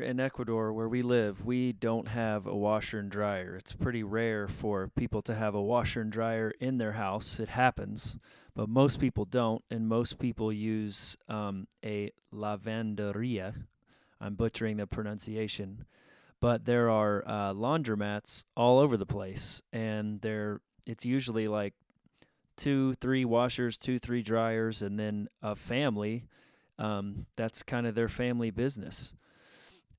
in Ecuador, where we live, we don't have a washer and dryer. It's pretty rare for people to have a washer and dryer in their house. It happens, but most people don't, and most people use um, a lavanderia. I'm butchering the pronunciation, but there are uh, laundromats all over the place, and they're it's usually like two, three washers, two, three dryers, and then a family. Um, that's kind of their family business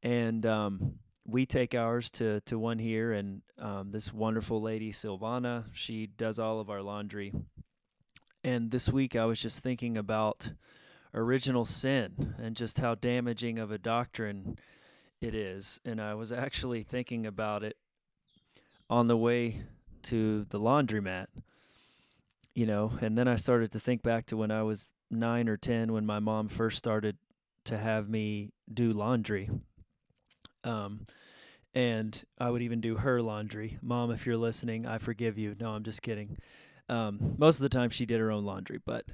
and um, we take ours to to one here, and um, this wonderful lady Silvana, she does all of our laundry. And this week, I was just thinking about original sin and just how damaging of a doctrine it is, and I was actually thinking about it on the way to the laundromat. You know, and then I started to think back to when I was nine or ten when my mom first started to have me do laundry um, and I would even do her laundry. Mom, if you're listening, I forgive you. No, I'm just kidding. Um, most of the time she did her own laundry, but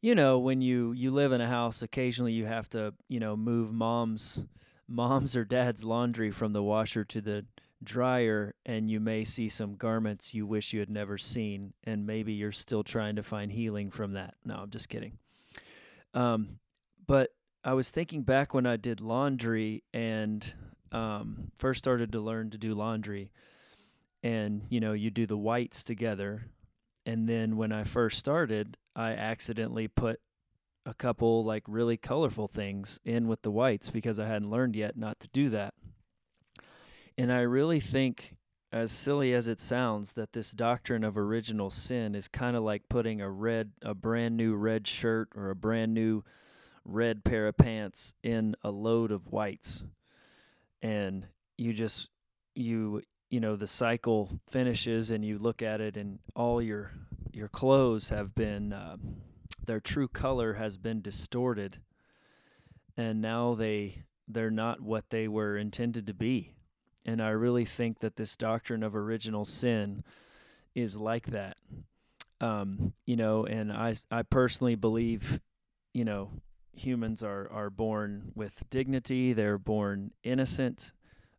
you know, when you you live in a house, occasionally you have to, you know, move mom's mom's or dad's laundry from the washer to the dryer and you may see some garments you wish you had never seen and maybe you're still trying to find healing from that. No, I'm just kidding. Um, but I was thinking back when I did laundry and um, first started to learn to do laundry, and you know, you do the whites together, and then when I first started, I accidentally put a couple like really colorful things in with the whites because I hadn't learned yet not to do that. And I really think, as silly as it sounds, that this doctrine of original sin is kind of like putting a red, a brand new red shirt or a brand new red pair of pants in a load of whites and you just you you know the cycle finishes and you look at it and all your your clothes have been uh, their true color has been distorted. And now they they're not what they were intended to be. And i really think that this doctrine of original sin is like that. Um, you know and i i personally believe you know humans are, are born with dignity, they're born innocent,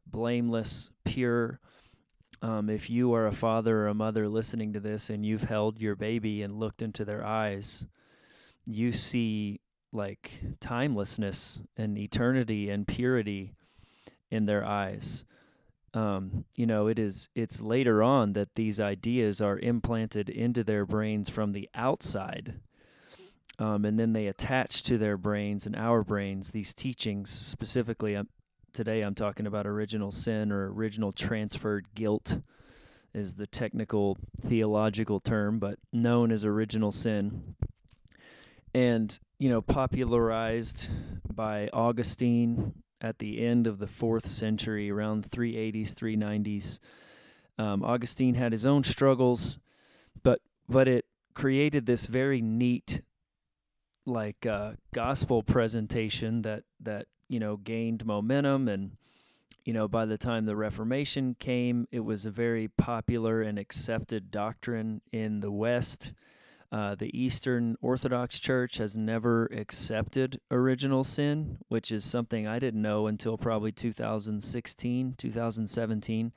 blameless, pure. Um, if you are a father or a mother listening to this and you've held your baby and looked into their eyes, you see like timelessness and eternity and purity in their eyes. Um, you know, it is it's later on that these ideas are implanted into their brains from the outside um, and then they attach to their brains and our brains these teachings. Specifically, um, today I'm talking about original sin or original transferred guilt, is the technical theological term, but known as original sin. And, you know, popularized by Augustine at the end of the fourth century, around 380s, 390s. Um, Augustine had his own struggles, but but it created this very neat like uh, gospel presentation that that you know gained momentum. And you know by the time the reformation came it was a very popular and accepted doctrine in the west. Uh, the eastern orthodox church has never accepted original sin which is something i didn't know until probably 2016 2017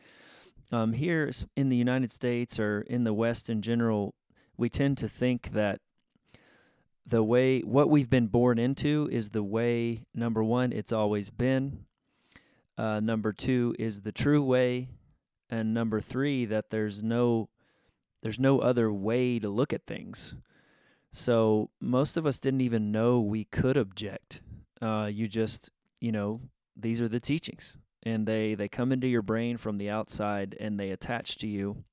um, here in the united states or in the west in general we tend to think that the way what we've been born into is the way number one it's always been. Uh, number two is the true way. And number three that there's no there's no other way to look at things. So most of us didn't even know we could object. Uh, you just you know these are the teachings. And they they come into your brain from the outside and they attach to you.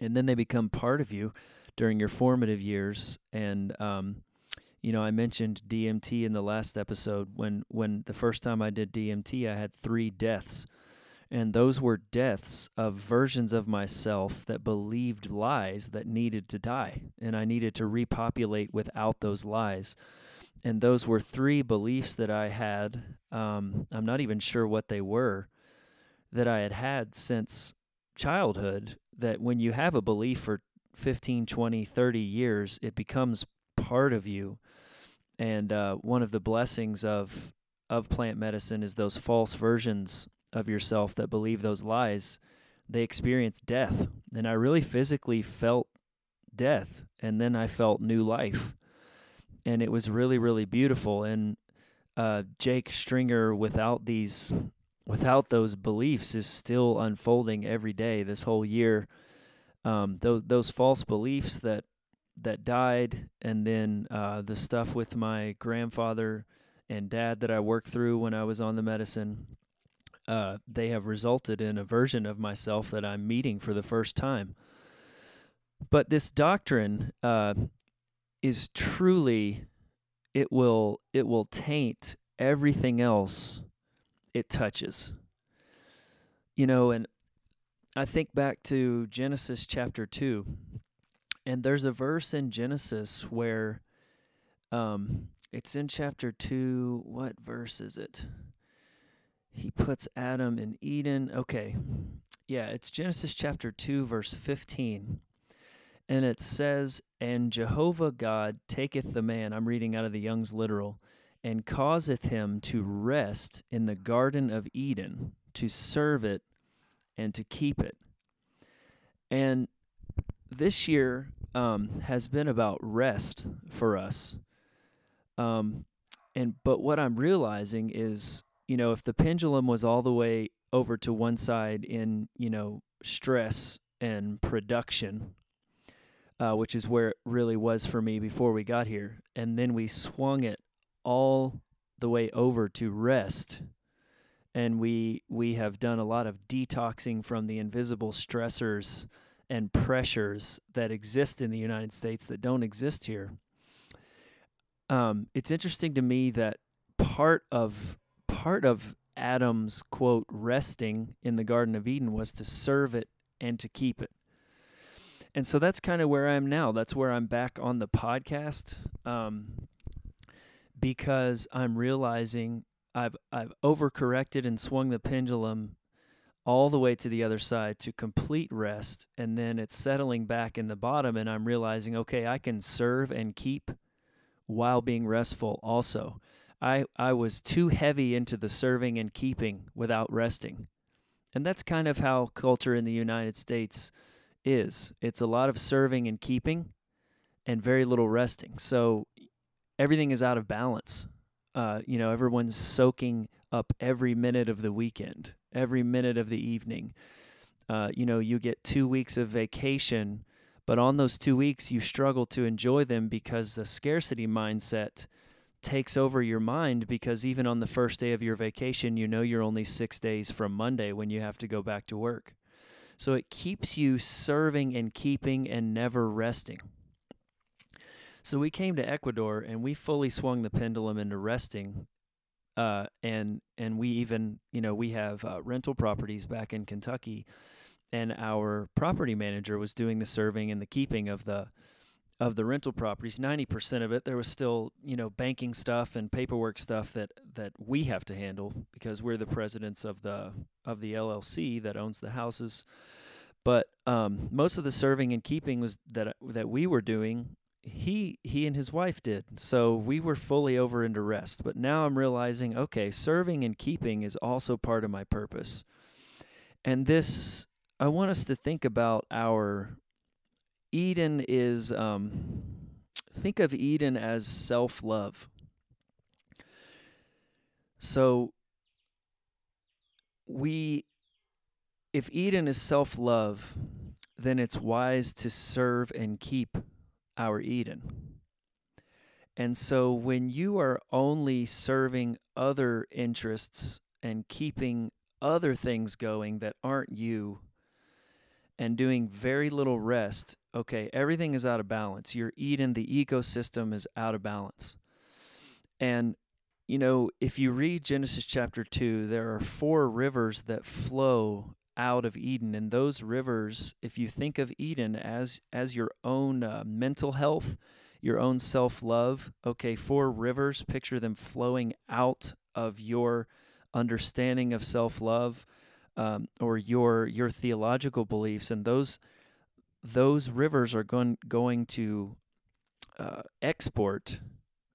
And then they become part of you during your formative years. And um, you know, I mentioned DMT in the last episode. When when the first time I did DMT, I had three deaths, and those were deaths of versions of myself that believed lies that needed to die, and I needed to repopulate without those lies. And those were three beliefs that I had. Um, I'm not even sure what they were that I had had since childhood. That when you have a belief for 15, 20, 30 years, it becomes part of you and uh, one of the blessings of of plant medicine is those false versions of yourself that believe those lies. They experience death, and I really physically felt death, and then I felt new life, and it was really really beautiful. And uh, Jake Stringer, without these, without those beliefs, is still unfolding every day this whole year. Um, those those false beliefs that that died, and then uh, the stuff with my grandfather and dad that I worked through when I was on the medicine, uh, they have resulted in a version of myself that I'm meeting for the first time. But this doctrine uh, is truly it will it will taint everything else it touches. You know, and I think back to Genesis chapter 2 and there's a verse in Genesis where um, it's in chapter 2. What verse is it? He puts Adam in Eden. Okay. Yeah, it's Genesis chapter 2, verse 15. And it says, And Jehovah God taketh the man, I'm reading out of the Young's literal, and causeth him to rest in the Garden of Eden, to serve it and to keep it. And this year um, has been about rest for us. Um, and but what I'm realizing is, you know, if the pendulum was all the way over to one side in, you know, stress and production, uh, which is where it really was for me before we got here, and then we swung it all the way over to rest and we we have done a lot of detoxing from the invisible stressors and pressures that exist in the United States that don't exist here. Um, it's interesting to me that part of part of Adam's quote resting in the Garden of Eden was to serve it and to keep it. And so that's kind of where I am now. That's where I'm back on the podcast um, because I'm realizing I've I've overcorrected and swung the pendulum all the way to the other side to complete rest and then it's settling back in the bottom and I'm realizing okay I can serve and keep while being restful also. I I was too heavy into the serving and keeping without resting. And that's kind of how culture in the United States is. It's a lot of serving and keeping and very little resting. So everything is out of balance. Uh, you know everyone's soaking up every minute of the weekend every minute of the evening. Uh, you know, you get two weeks of vacation, but on those two weeks, you struggle to enjoy them because the scarcity mindset takes over your mind because even on the first day of your vacation, you know you're only six days from Monday when you have to go back to work. So it keeps you serving and keeping and never resting. So we came to Ecuador and we fully swung the pendulum into resting uh, and and we even you know we have uh, rental properties back in Kentucky, and our property manager was doing the serving and the keeping of the of the rental properties. Ninety percent of it there was still you know banking stuff and paperwork stuff that that we have to handle because we're the presidents of the of the LLC that owns the houses. But um, most of the serving and keeping was that that we were doing he he and his wife did. So we were fully over into rest. But now I'm realizing, okay, serving and keeping is also part of my purpose. And this I want us to think about our Eden is um, think of Eden as self-love. So we if Eden is self-love, then it's wise to serve and keep our Eden. And so when you are only serving other interests and keeping other things going that aren't you and doing very little rest, okay, everything is out of balance. Your Eden, the ecosystem is out of balance. And you know, if you read Genesis chapter 2, there are four rivers that flow out of Eden. And those rivers, if you think of Eden as as your own uh, mental health, your own self love, okay, four rivers, picture them flowing out of your understanding of self love um, or your your theological beliefs, and those those rivers are going going to uh, export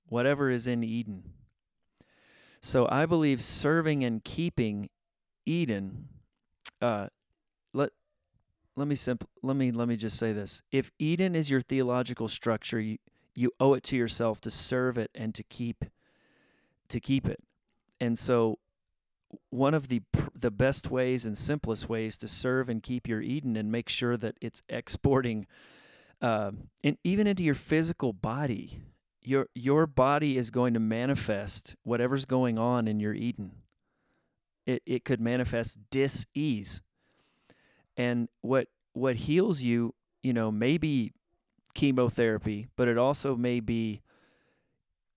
whatever is in Eden. So I believe serving and keeping Eden. Uh, let let me simp- let me let me just say this: if Eden is your theological structure, you you owe it to yourself to serve it and to keep to keep it. And so one of the the best ways and simplest ways to serve and keep your Eden and make sure that it's exporting uh, and even into your physical body. Your your body is going to manifest whatever's going on in your Eden. It it could manifest dis-ease. And what what heals you, you know, maybe chemotherapy, but it also may be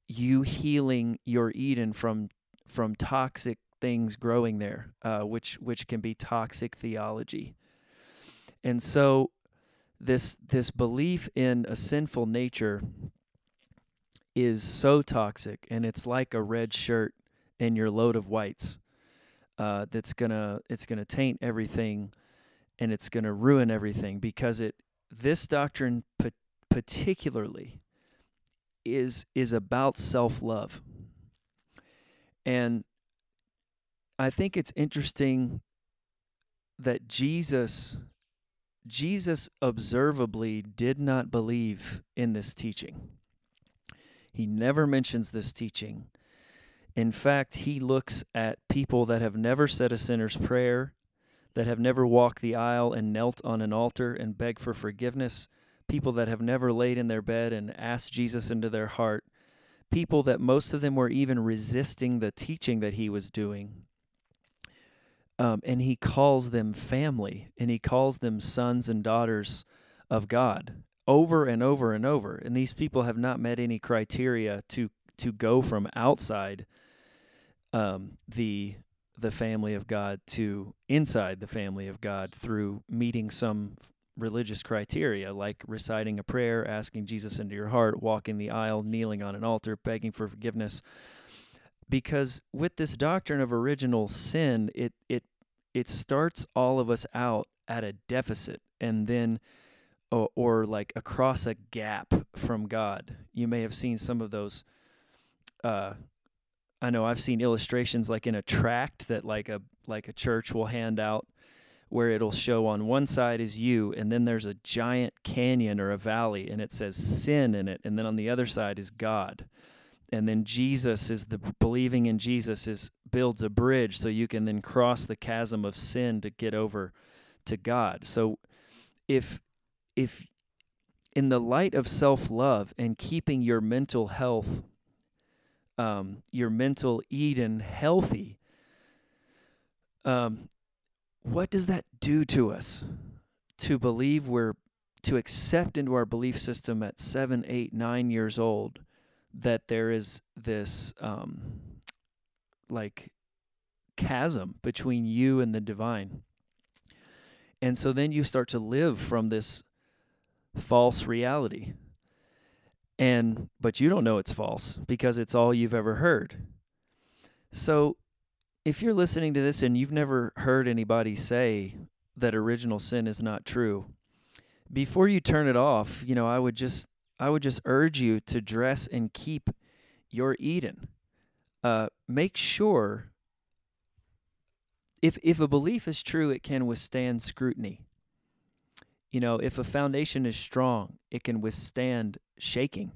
you healing your Eden from from toxic things growing there, uh, which which can be toxic theology. And so this this belief in a sinful nature is so toxic, and it's like a red shirt in your load of whites. Uh, that's gonna it's gonna taint everything, and it's gonna ruin everything because it this doctrine particularly is is about self-love. And I think it's interesting that Jesus Jesus observably did not believe in this teaching. He never mentions this teaching. In fact, he looks at people that have never said a sinner's prayer, that have never walked the aisle and knelt on an altar and begged for forgiveness, people that have never laid in their bed and asked Jesus into their heart, people that most of them were even resisting the teaching that he was doing. Um, and he calls them family and he calls them sons and daughters of God over and over and over. And these people have not met any criteria to to go from outside um, the the family of God to inside the family of God through meeting some religious criteria like reciting a prayer, asking Jesus into your heart, walking the aisle, kneeling on an altar, begging for forgiveness. Because with this doctrine of original sin, it it it starts all of us out at a deficit and then or, or like across a gap from God. You may have seen some of those uh I know I've seen illustrations like in a tract that like a like a church will hand out where it'll show on one side is you and then there's a giant canyon or a valley and it says sin in it and then on the other side is God. And then Jesus is the believing in Jesus is builds a bridge so you can then cross the chasm of sin to get over to God. So if if in the light of self-love and keeping your mental health um, your mental Eden healthy, um, what does that do to us to believe we're to accept into our belief system at seven, eight, nine years old that there is this um, like chasm between you and the divine. And so then you start to live from this false reality. And but you don't know it's false because it's all you've ever heard. So if you're listening to this and you've never heard anybody say that original sin is not true, before you turn it off, you know, I would just I would just urge you to dress and keep your Eden. Uh, make sure if if a belief is true, it can withstand scrutiny. You know, if a foundation is strong, it can withstand shaking.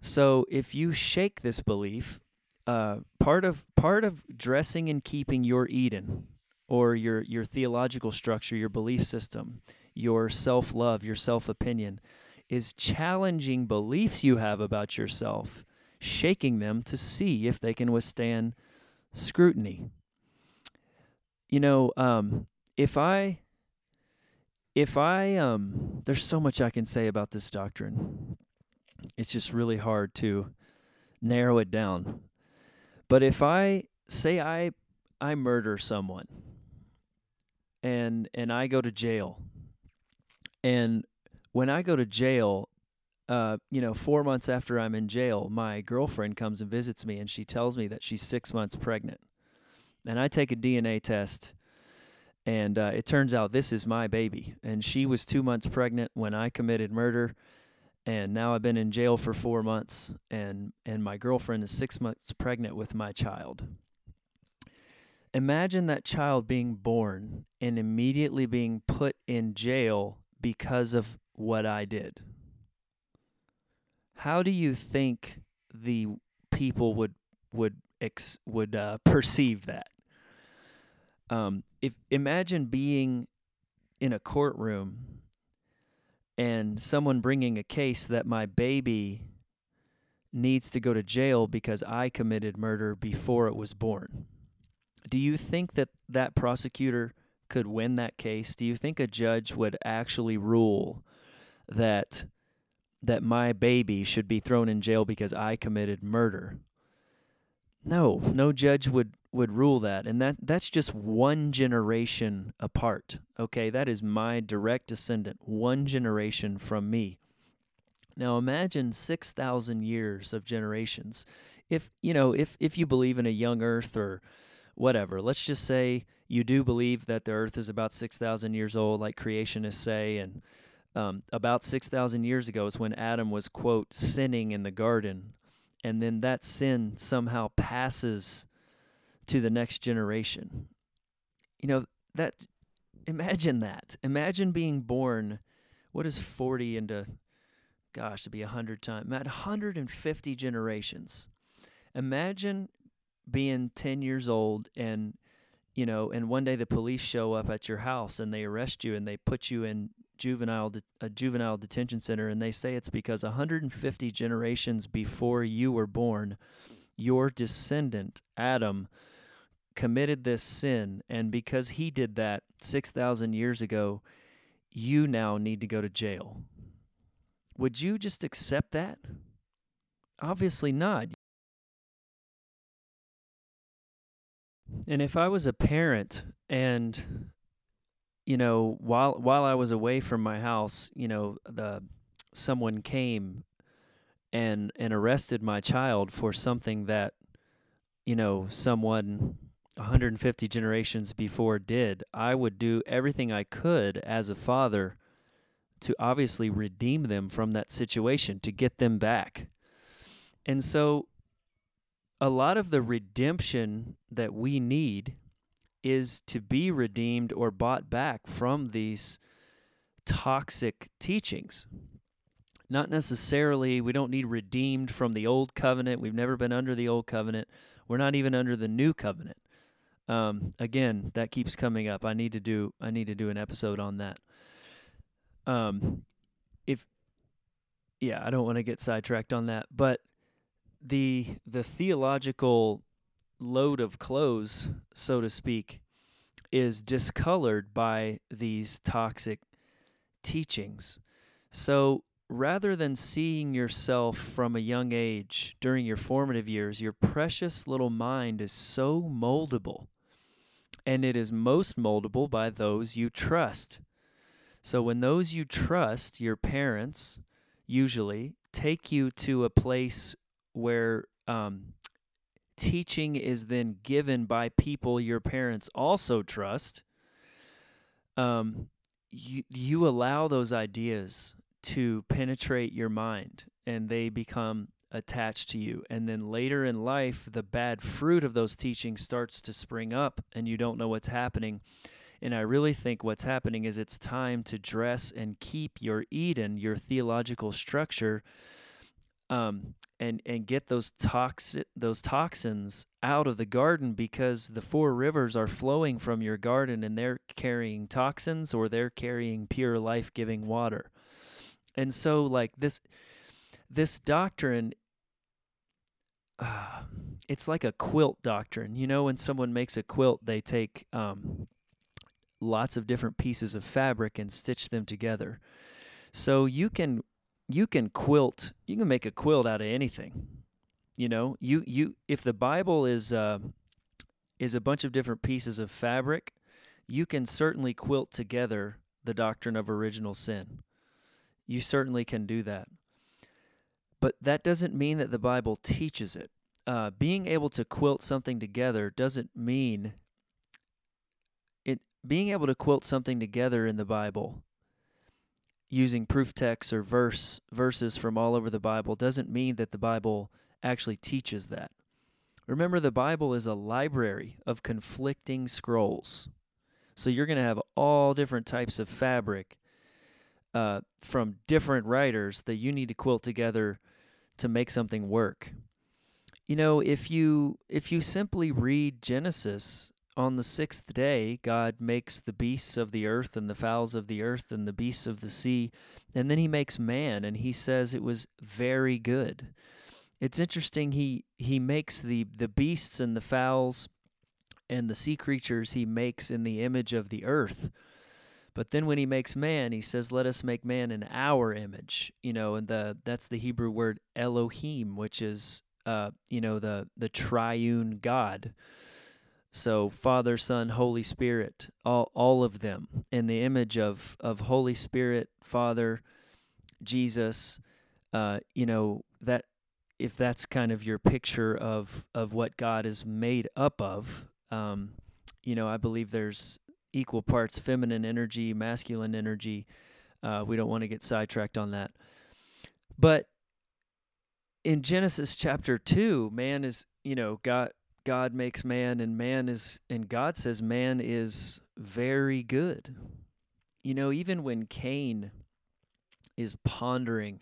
So if you shake this belief, uh, part of part of dressing and keeping your Eden or your your theological structure, your belief system, your self love, your self opinion, is challenging beliefs you have about yourself, shaking them to see if they can withstand scrutiny. You know, um, if I if I um, there's so much I can say about this doctrine. It's just really hard to narrow it down. But if I say I I murder someone and and I go to jail and when I go to jail uh, you know, four months after I'm in jail, my girlfriend comes and visits me and she tells me that she's six months pregnant. And I take a DNA test and uh, it turns out this is my baby. And she was two months pregnant when I committed murder. and now I've been in jail for four months, and and my girlfriend is six months pregnant with my child. Imagine that child being born and immediately being put in jail because of what I did. How do you think the people would would ex, would uh, perceive that? Um, if imagine being in a courtroom and someone bringing a case that my baby needs to go to jail because I committed murder before it was born. Do you think that that prosecutor could win that case? Do you think a judge would actually rule that that my baby should be thrown in jail because I committed murder? No, no judge would would rule that and that that's just one generation apart okay? That is my direct descendant one generation from me. Now imagine 6000 years of generations. If you know if if you believe in a young earth or whatever let's just say you do believe that the earth is about 6000 years old like creationists say and um, about 6000 years ago is when adam was quote sinning in the garden and then that sin somehow passes to the next generation. You know, that imagine that. Imagine being born what is 40 into gosh, to be 100 times, 150 generations. Imagine being 10 years old and you know, and one day the police show up at your house and they arrest you and they put you in juvenile de- a juvenile detention center and they say it's because 150 generations before you were born your descendant Adam committed this sin, and because he did that 6,000 years ago, you now need to go to jail. Would you just accept that? Obviously not. And if I was a parent and you know while while I was away from my house, you know, the someone came and and arrested my child for something that you know someone 150 generations before did, I would do everything I could as a father to obviously redeem them from that situation, to get them back. And so, a lot of the redemption that we need is to be redeemed or bought back from these toxic teachings. Not necessarily, we don't need redeemed from the old covenant. We've never been under the old covenant. We're not even under the new covenant. Um, again, that keeps coming up. I need to do I need to do an episode on that. Um, if yeah, I don't want to get sidetracked on that, but the the theological load of clothes, so to speak, is discolored by these toxic teachings. So rather than seeing yourself from a young age during your formative years, your precious little mind is so moldable. And it is most moldable by those you trust. So when those you trust, your parents, usually, take you to a place where um, teaching is then given by people your parents also trust, um, you, you allow those ideas to penetrate your mind and they become attached to you. And then later in life, the bad fruit of those teachings starts to spring up and you don't know what's happening. And I really think what's happening is it's time to dress and keep your Eden, your theological structure, um, and and get those toxic those toxins out of the garden because the four rivers are flowing from your garden and they're carrying toxins or they're carrying pure life giving water. And so like this this doctrine uh, it's like a quilt doctrine. You know when someone makes a quilt they take um, lots of different pieces of fabric and stitch them together. So you can you can quilt you can make a quilt out of anything. You know, you you if the Bible is uh, is a bunch of different pieces of fabric, you can certainly quilt together the doctrine of original sin. You certainly can do that. But that doesn't mean that the Bible teaches it. Uh, being able to quilt something together doesn't mean it. Being able to quilt something together in the Bible, using proof texts or verse verses from all over the Bible doesn't mean that the Bible actually teaches that. Remember the Bible is a library of conflicting scrolls. So you're going to have all different types of fabric uh, from different writers that you need to quilt together to make something work. You know, if you if you simply read Genesis on the sixth day, God makes the beasts of the earth and the fowls of the earth and the beasts of the sea, and then He makes man, and He says it was very good. It's interesting. He He makes the the beasts and the fowls and the sea creatures He makes in the image of the earth. But then when he makes man, he says, "Let us make man in our image." You know, and the that's the Hebrew word Elohim, which is uh, you know the the triune God. So Father, Son, Holy Spirit, all all of them in the image of of Holy Spirit, Father, Jesus. Uh, you know that if that's kind of your picture of of what God is made up of, um, you know, I believe there's equal parts feminine energy, masculine energy. Uh, we don't want to get sidetracked on that, but in Genesis chapter two, man is you know God God makes man and man is and God says man is very good. You know, even when Cain is pondering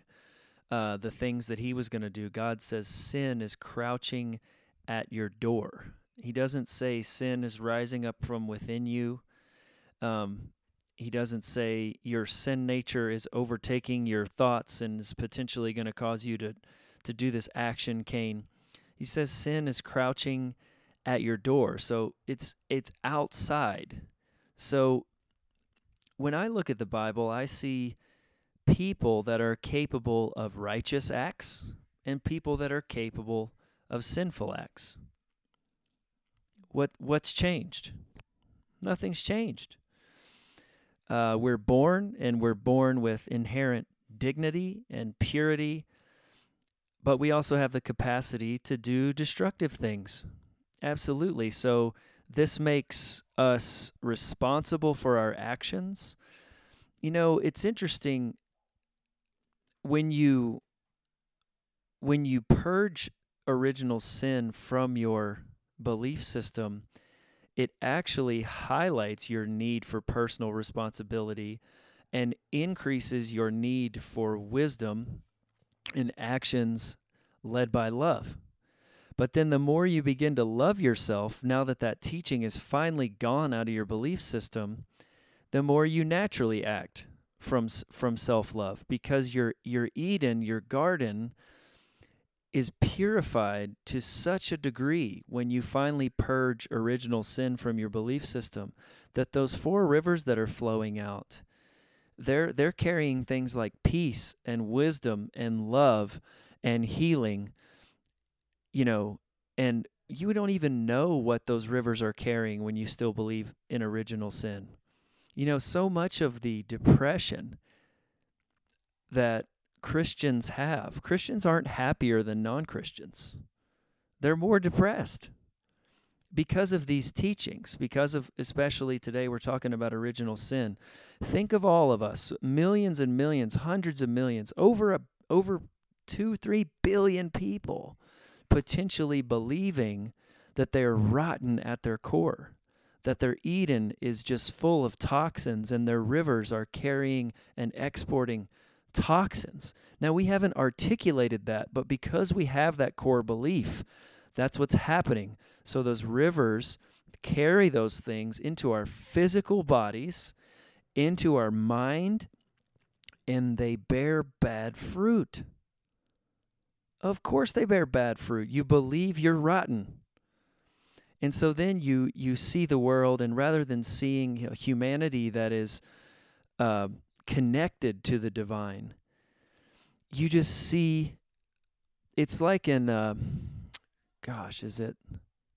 uh, the things that he was going to do, God says sin is crouching at your door. He doesn't say sin is rising up from within you. Um, he doesn't say your sin nature is overtaking your thoughts and is potentially going to cause you to to do this action, Cain. He says sin is crouching at your door. So it's it's outside. So when I look at the Bible, I see people that are capable of righteous acts and people that are capable of sinful acts. What what's changed? Nothing's changed. Uh, we're born and we're born with inherent dignity and purity but we also have the capacity to do destructive things. Absolutely. So this makes us responsible for our actions. You know, it's interesting when you when you purge original sin from your belief system, it actually highlights your need for personal responsibility and increases your need for wisdom and actions led by love. But then the more you begin to love yourself, now that that teaching is finally gone out of your belief system, the more you naturally act from from self-love because your your Eden, your garden is purified to such a degree when you finally purge original sin from your belief system that those four rivers that are flowing out they're they're carrying things like peace and wisdom and love and healing you know and you don't even know what those rivers are carrying when you still believe in original sin. You know so much of the depression that Christians have Christians aren't happier than non-Christians. They're more depressed because of these teachings, because of especially today we're talking about original sin. Think of all of us, millions and millions, hundreds of millions, over a over 2 3 billion people potentially believing that they're rotten at their core. That their Eden is just full of toxins and their rivers are carrying and exporting toxins. Now, we haven't articulated that, but because we have that core belief, that's what's happening. So those rivers carry those things into our physical bodies, into our mind, and they bear bad fruit. Of course they bear bad fruit. You believe you're rotten. And so then you you see the world and rather than seeing humanity that is uh, connected to the divine, you just see it's like in uh, gosh, is it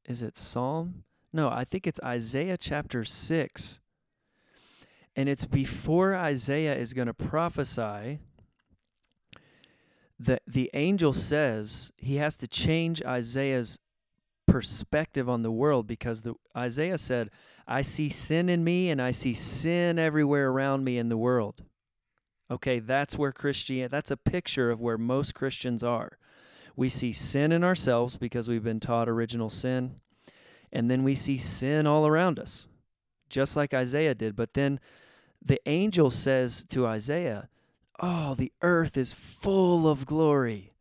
is it Psalm? No, I think it's Isaiah chapter 6. And it's before Isaiah is going to prophesy that the angel says he has to change Isaiah's perspective on the world because the Isaiah said, "I see sin in me and I see sin everywhere around me in the world." Okay, that's where Christianity, that's a picture of where most Christians are. We see sin in ourselves because we've been taught original sin, and then we see sin all around us, just like Isaiah did. But then the angel says to Isaiah, Oh, the earth is full of glory.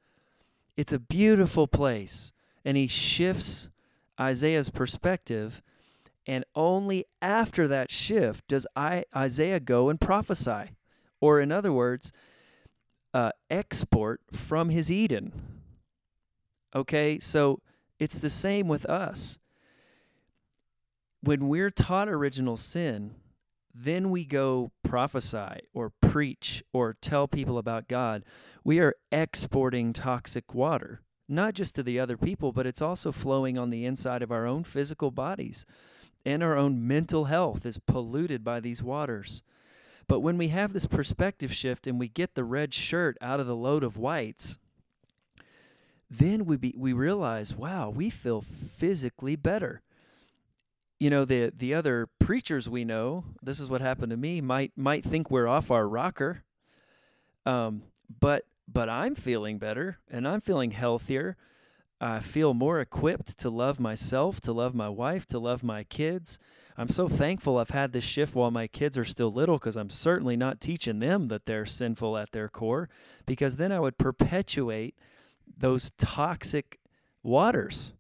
It's a beautiful place. And he shifts Isaiah's perspective. And only after that shift does I, Isaiah go and prophesy. Or, in other words, uh, export from his Eden. Okay, so it's the same with us. When we're taught original sin, then we go prophesy or preach or tell people about God. We are exporting toxic water, not just to the other people, but it's also flowing on the inside of our own physical bodies. And our own mental health is polluted by these waters. But when we have this perspective shift and we get the red shirt out of the load of whites, then we be, we realize, wow, we feel physically better. You know, the the other preachers we know, this is what happened to me, might might think we're off our rocker. Um, but but I'm feeling better and I'm feeling healthier. I feel more equipped to love myself, to love my wife, to love my kids. I'm so thankful I've had this shift while my kids are still little because I'm certainly not teaching them that they're sinful at their core because then I would perpetuate those toxic waters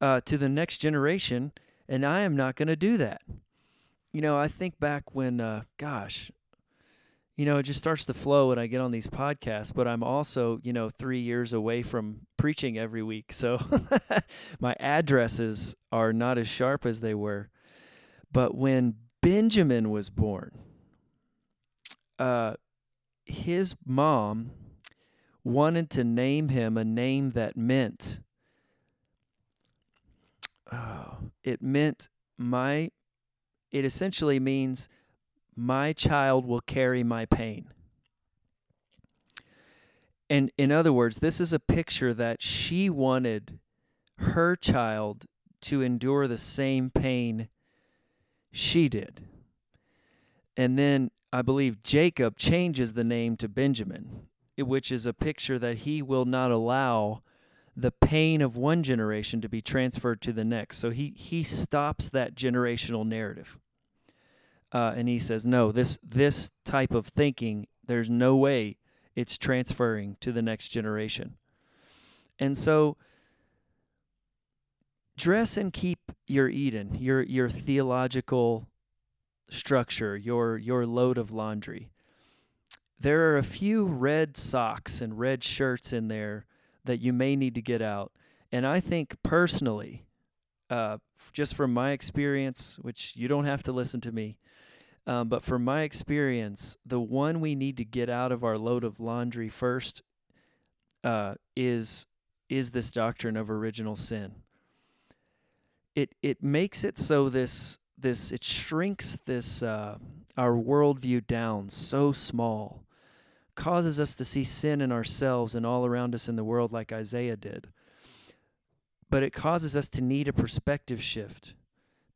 uh, to the next generation, and I am not going to do that. You know, I think back when, uh, gosh, you know, it just starts to flow when I get on these podcasts, but I'm also, you know, three years away from preaching every week. So my addresses are not as sharp as they were. But when Benjamin was born, uh, his mom wanted to name him a name that meant oh, it meant my it essentially means my child will carry my pain. And in other words, this is a picture that she wanted her child to endure the same pain she did. And then I believe Jacob changes the name to Benjamin which is a picture that he will not allow the pain of one generation to be transferred to the next. So he he stops that generational narrative, uh, and he says, "No, this this type of thinking, there's no way it's transferring to the next generation." And so, dress and keep your Eden, your your theological structure, your your load of laundry there are a few red socks and red shirts in there that you may need to get out. And I think personally, uh, just from my experience, which you don't have to listen to me, um, but from my experience, the one we need to get out of our load of laundry first uh, is is this doctrine of original sin. It it makes it so this this it shrinks this uh, our worldview down so small causes us to see sin in ourselves and all around us in the world, like Isaiah did. But it causes us to need a perspective shift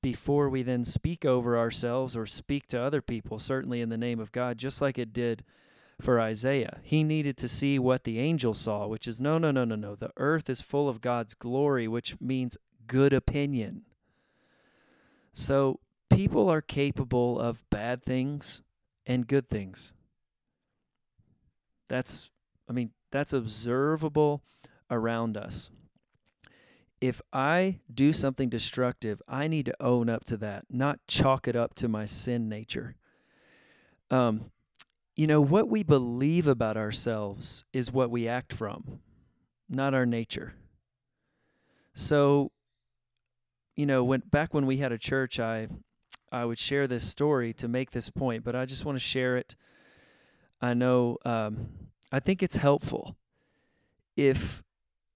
before we then speak over ourselves or speak to other people, certainly in the name of God, just like it did for Isaiah. He needed to see what the angel saw, which is no, no, no, no, no. The earth is full of God's glory, which means good opinion. So people are capable of bad things and good things. That's, I mean, that's observable around us. If I do something destructive, I need to own up to that, not chalk it up to my sin nature. Um, you know, what we believe about ourselves is what we act from, not our nature. So, you know, when back when we had a church, I I would share this story to make this point, but I just want to share it I know um, I think it's helpful if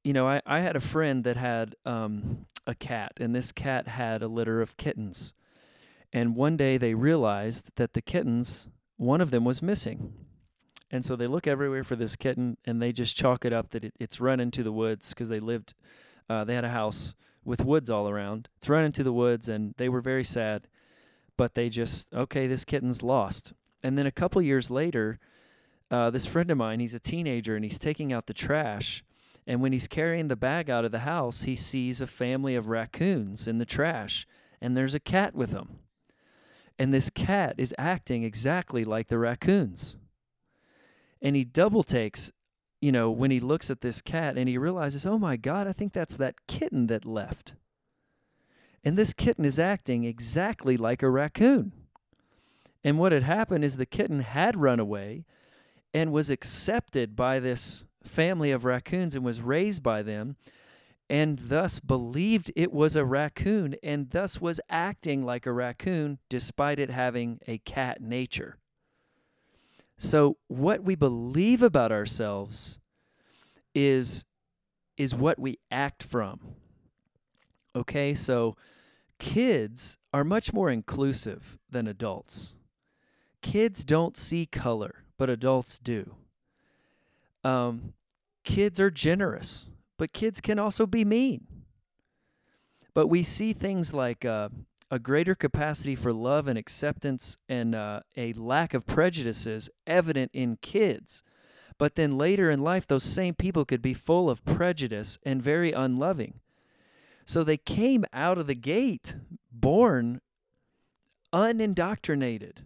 you know I, I had a friend that had um, a cat and this cat had a litter of kittens. And one day they realized that the kittens one of them was missing. And so they look everywhere for this kitten and they just chalk it up that it, it's run into the woods because they lived uh, they had a house with woods all around. It's run into the woods and they were very sad but they just okay this kitten's lost. And then a couple years later uh, this friend of mine, he's a teenager and he's taking out the trash. And when he's carrying the bag out of the house, he sees a family of raccoons in the trash, and there's a cat with them. And this cat is acting exactly like the raccoons. And he double takes, you know, when he looks at this cat and he realizes, oh my God, I think that's that kitten that left. And this kitten is acting exactly like a raccoon. And what had happened is the kitten had run away and was accepted by this family of raccoons and was raised by them and thus believed it was a raccoon and thus was acting like a raccoon despite it having a cat nature. So what we believe about ourselves is is what we act from. Okay? So kids are much more inclusive than adults. Kids don't see color, but adults do. Um, kids are generous, but kids can also be mean. But we see things like uh, a greater capacity for love and acceptance and uh, a lack of prejudices evident in kids. But then later in life, those same people could be full of prejudice and very unloving. So they came out of the gate born unindoctrinated.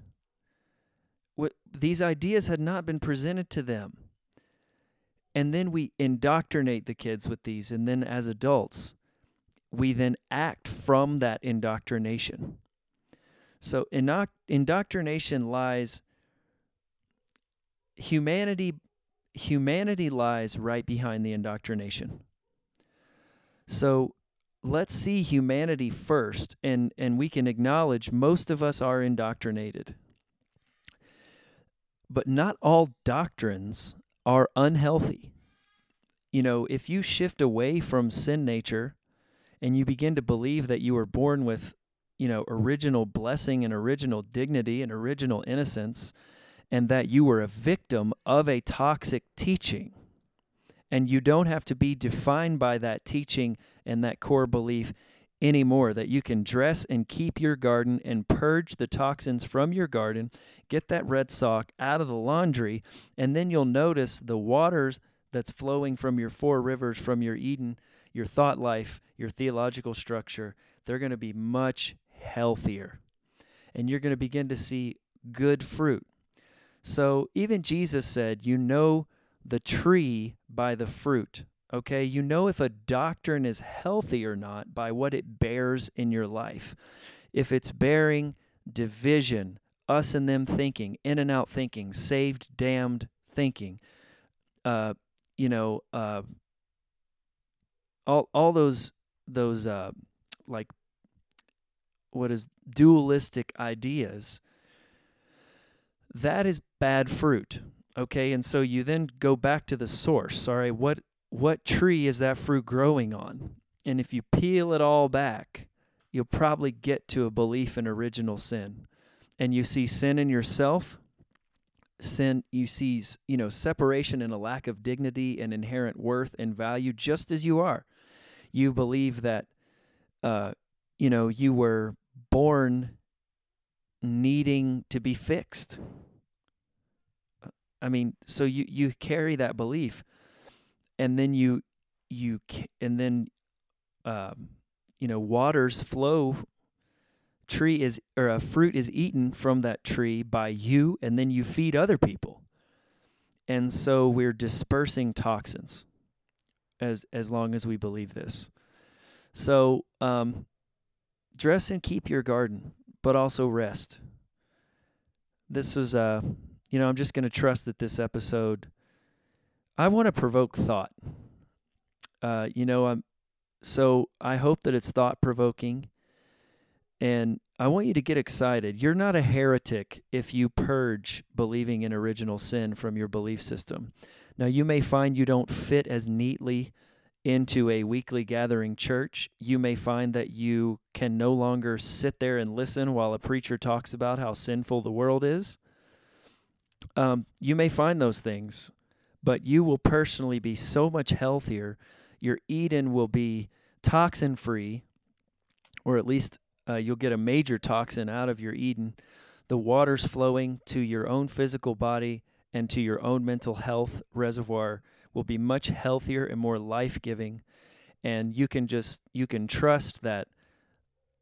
These ideas had not been presented to them. And then we indoctrinate the kids with these and then as adults we then act from that indoctrination. So indoctrination lies humanity humanity lies right behind the indoctrination. So let's see humanity first and and we can acknowledge most of us are indoctrinated but not all doctrines are unhealthy. You know, if you shift away from sin nature and you begin to believe that you were born with, you know, original blessing and original dignity and original innocence, and that you were a victim of a toxic teaching, and you don't have to be defined by that teaching and that core belief anymore that you can dress and keep your garden and purge the toxins from your garden, get that red sock out of the laundry, and then you'll notice the waters that's flowing from your four rivers from your Eden, your thought life, your theological structure, they're going to be much healthier. And you're going to begin to see good fruit. So even Jesus said, You know the tree by the fruit. Okay, you know if a doctrine is healthy or not by what it bears in your life. If it's bearing division, us and them thinking, in and out thinking, saved, damned thinking, uh, you know, uh, all all those those uh, like what is dualistic ideas. That is bad fruit. Okay, and so you then go back to the source. Right, what what tree is that fruit growing on? And if you peel it all back, you'll probably get to a belief in original sin. And you see sin in yourself, sin you see you know separation and a lack of dignity and inherent worth and value just as you are you believe that uh you know you were born needing to be fixed i mean so you you carry that belief and then you you and then um, you know waters flow tree is or a fruit is eaten from that tree by you and then you feed other people. And so we're dispersing toxins as as long as we believe this. So um, dress and keep your garden but also rest. This is uh you know i'm just going to trust that this episode I want to provoke thought. Uh, you know, I'm so I hope that it's thought provoking, and I want you to get excited. You're not a heretic if you purge believing in original sin from your belief system. Now, you may find you don't fit as neatly into a weekly gathering church. You may find that you can no longer sit there and listen while a preacher talks about how sinful the world is. Um, you may find those things but you will personally be so much healthier. Your Eden will be toxin free, or at least uh, you'll get a major toxin out of your Eden. The water's flowing to your own physical body and to your own mental health reservoir will be much healthier and more life-giving and you can just you can trust that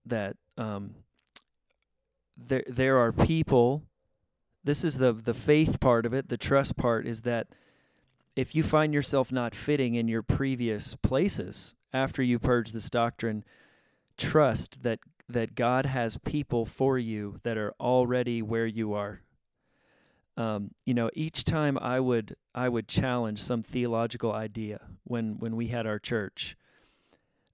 that um, there there are people this is the the faith part of it the trust part is that if you find yourself not fitting in your previous places after you purge this doctrine trust that that God has people for you that are already where you are um, you know each time I would I would challenge some theological idea when when we had our church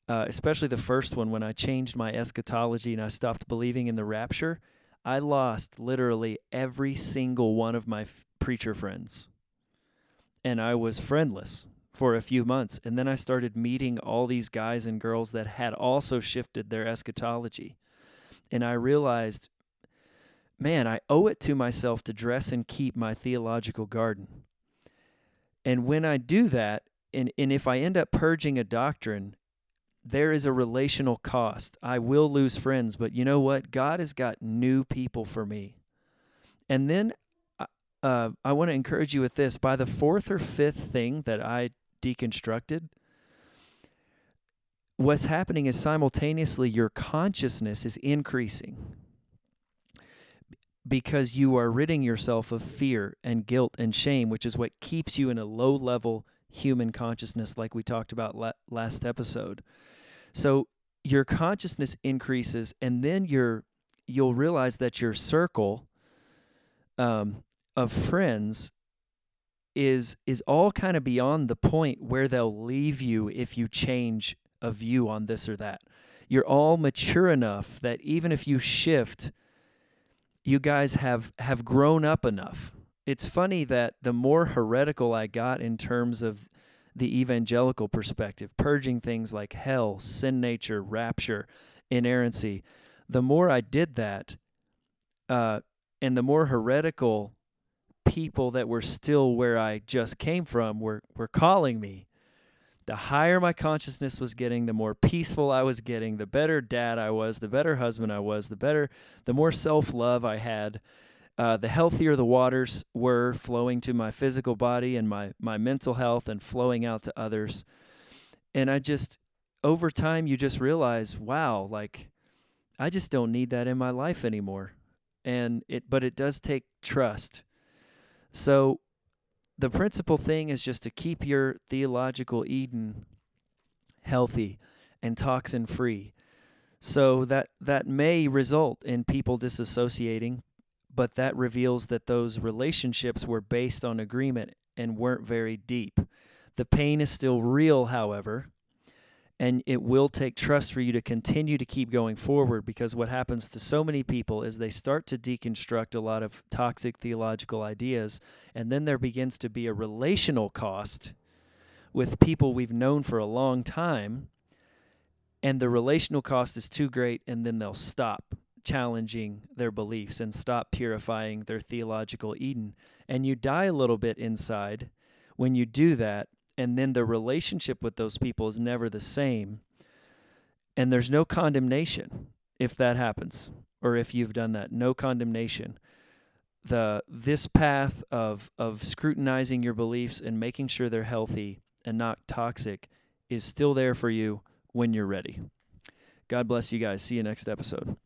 uh, especially the first one when I changed my eschatology and I stopped believing in the rapture, I lost literally every single one of my f- preacher friends. And I was friendless for a few months. And then I started meeting all these guys and girls that had also shifted their eschatology. And I realized, man, I owe it to myself to dress and keep my theological garden. And when I do that, and, and if I end up purging a doctrine, there is a relational cost. I will lose friends, but you know what? God has got new people for me. And then uh I want to encourage you with this by the fourth or fifth thing that I deconstructed, what's happening is simultaneously your consciousness is increasing because you are ridding yourself of fear and guilt and shame, which is what keeps you in a low level human consciousness, like we talked about la- last episode. So your consciousness increases, and then you'll realize that your circle um, of friends is is all kind of beyond the point where they'll leave you if you change a view on this or that. You're all mature enough that even if you shift, you guys have have grown up enough. It's funny that the more heretical I got in terms of the evangelical perspective, purging things like hell, sin nature, rapture, inerrancy. The more I did that, uh, and the more heretical people that were still where I just came from were, were calling me, the higher my consciousness was getting, the more peaceful I was getting, the better dad I was, the better husband I was, the better, the more self love I had, uh, the healthier the waters were flowing to my physical body and my, my mental health and flowing out to others. And I just, over time, you just realize, wow, like, I just don't need that in my life anymore. And it, but it does take trust. So the principal thing is just to keep your theological Eden healthy and toxin free. So that that may result in people disassociating but that reveals that those relationships were based on agreement and weren't very deep. The pain is still real, however, and it will take trust for you to continue to keep going forward because what happens to so many people is they start to deconstruct a lot of toxic theological ideas, and then there begins to be a relational cost with people we've known for a long time, and the relational cost is too great, and then they'll stop challenging their beliefs and stop purifying their theological Eden. And you die a little bit inside when you do that, and then the relationship with those people is never the same. And there's no condemnation if that happens or if you've done that. No condemnation. The this path of of scrutinizing your beliefs and making sure they're healthy and not toxic is still there for you when you're ready. God bless you guys. See you next episode.